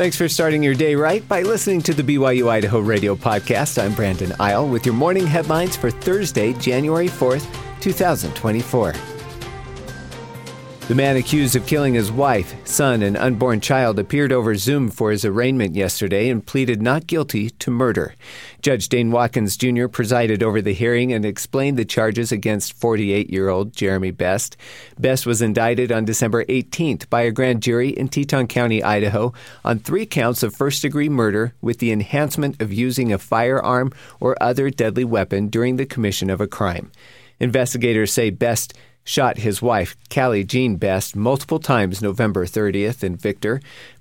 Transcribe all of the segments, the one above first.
Thanks for starting your day right by listening to the BYU Idaho Radio Podcast. I'm Brandon Isle with your morning headlines for Thursday, January 4th, 2024. The man accused of killing his wife, son, and unborn child appeared over Zoom for his arraignment yesterday and pleaded not guilty to murder. Judge Dane Watkins Jr. presided over the hearing and explained the charges against 48 year old Jeremy Best. Best was indicted on December 18th by a grand jury in Teton County, Idaho, on three counts of first degree murder with the enhancement of using a firearm or other deadly weapon during the commission of a crime. Investigators say Best shot his wife, Callie Jean Best, multiple times November 30th in Victor.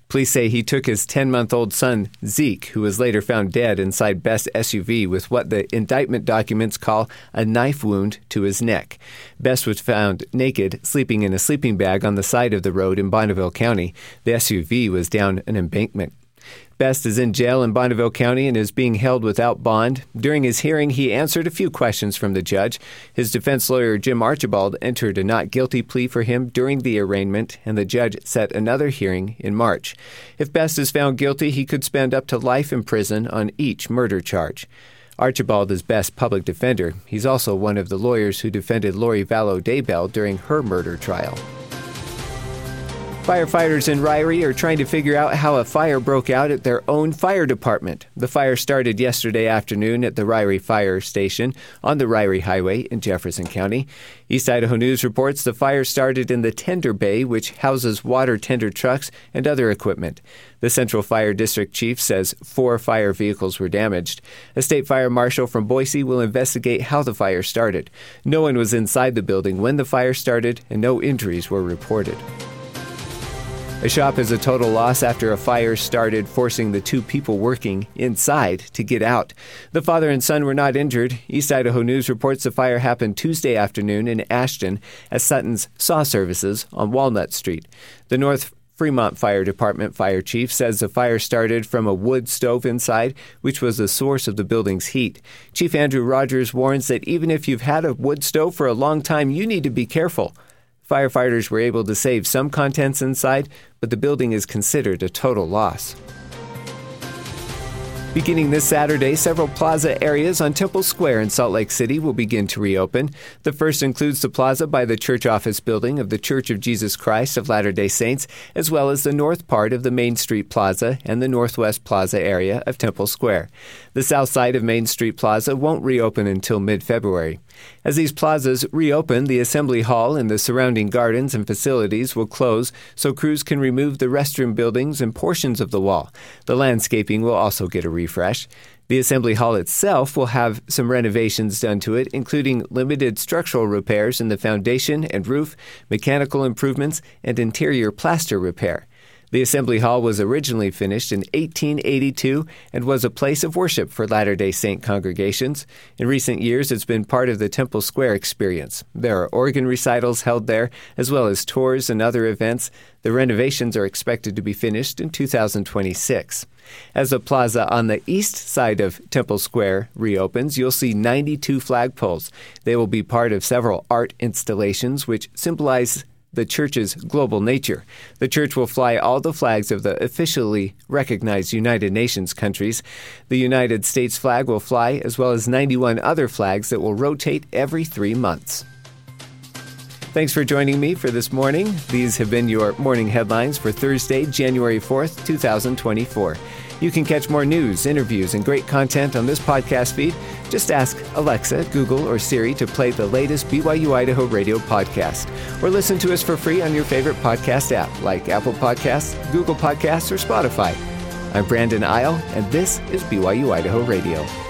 Police say he took his 10 month old son, Zeke, who was later found dead inside Best's SUV with what the indictment documents call a knife wound to his neck. Best was found naked, sleeping in a sleeping bag on the side of the road in Bonneville County. The SUV was down an embankment. Best is in jail in Bonneville County and is being held without bond. During his hearing, he answered a few questions from the judge. His defense lawyer, Jim Archibald, entered a not guilty plea for him during the arraignment, and the judge set another hearing in March. If Best is found guilty, he could spend up to life in prison on each murder charge. Archibald is Best's public defender. He's also one of the lawyers who defended Lori Vallow Daybell during her murder trial. Firefighters in Ririe are trying to figure out how a fire broke out at their own fire department. The fire started yesterday afternoon at the Ririe Fire Station on the Ririe Highway in Jefferson County. East Idaho News reports the fire started in the tender bay, which houses water tender trucks and other equipment. The Central Fire District Chief says four fire vehicles were damaged. A state fire marshal from Boise will investigate how the fire started. No one was inside the building when the fire started, and no injuries were reported. A shop is a total loss after a fire started, forcing the two people working inside to get out. The father and son were not injured. East Idaho News reports the fire happened Tuesday afternoon in Ashton at Sutton's Saw Services on Walnut Street. The North Fremont Fire Department fire chief says the fire started from a wood stove inside, which was the source of the building's heat. Chief Andrew Rogers warns that even if you've had a wood stove for a long time, you need to be careful. Firefighters were able to save some contents inside, but the building is considered a total loss. Beginning this Saturday, several plaza areas on Temple Square in Salt Lake City will begin to reopen. The first includes the plaza by the church office building of the Church of Jesus Christ of Latter day Saints, as well as the north part of the Main Street Plaza and the northwest plaza area of Temple Square. The south side of Main Street Plaza won't reopen until mid February. As these plazas reopen, the Assembly Hall and the surrounding gardens and facilities will close so crews can remove the restroom buildings and portions of the wall. The landscaping will also get a refresh. The Assembly Hall itself will have some renovations done to it, including limited structural repairs in the foundation and roof, mechanical improvements, and interior plaster repair. The Assembly Hall was originally finished in 1882 and was a place of worship for Latter day Saint congregations. In recent years, it's been part of the Temple Square experience. There are organ recitals held there, as well as tours and other events. The renovations are expected to be finished in 2026. As the plaza on the east side of Temple Square reopens, you'll see 92 flagpoles. They will be part of several art installations which symbolize the church's global nature. The church will fly all the flags of the officially recognized United Nations countries. The United States flag will fly, as well as 91 other flags that will rotate every three months. Thanks for joining me for this morning. These have been your morning headlines for Thursday, January 4th, 2024. You can catch more news, interviews, and great content on this podcast feed. Just ask Alexa, Google, or Siri to play the latest BYU Idaho radio podcast. Or listen to us for free on your favorite podcast app like Apple Podcasts, Google Podcasts, or Spotify. I'm Brandon Isle, and this is BYU Idaho Radio.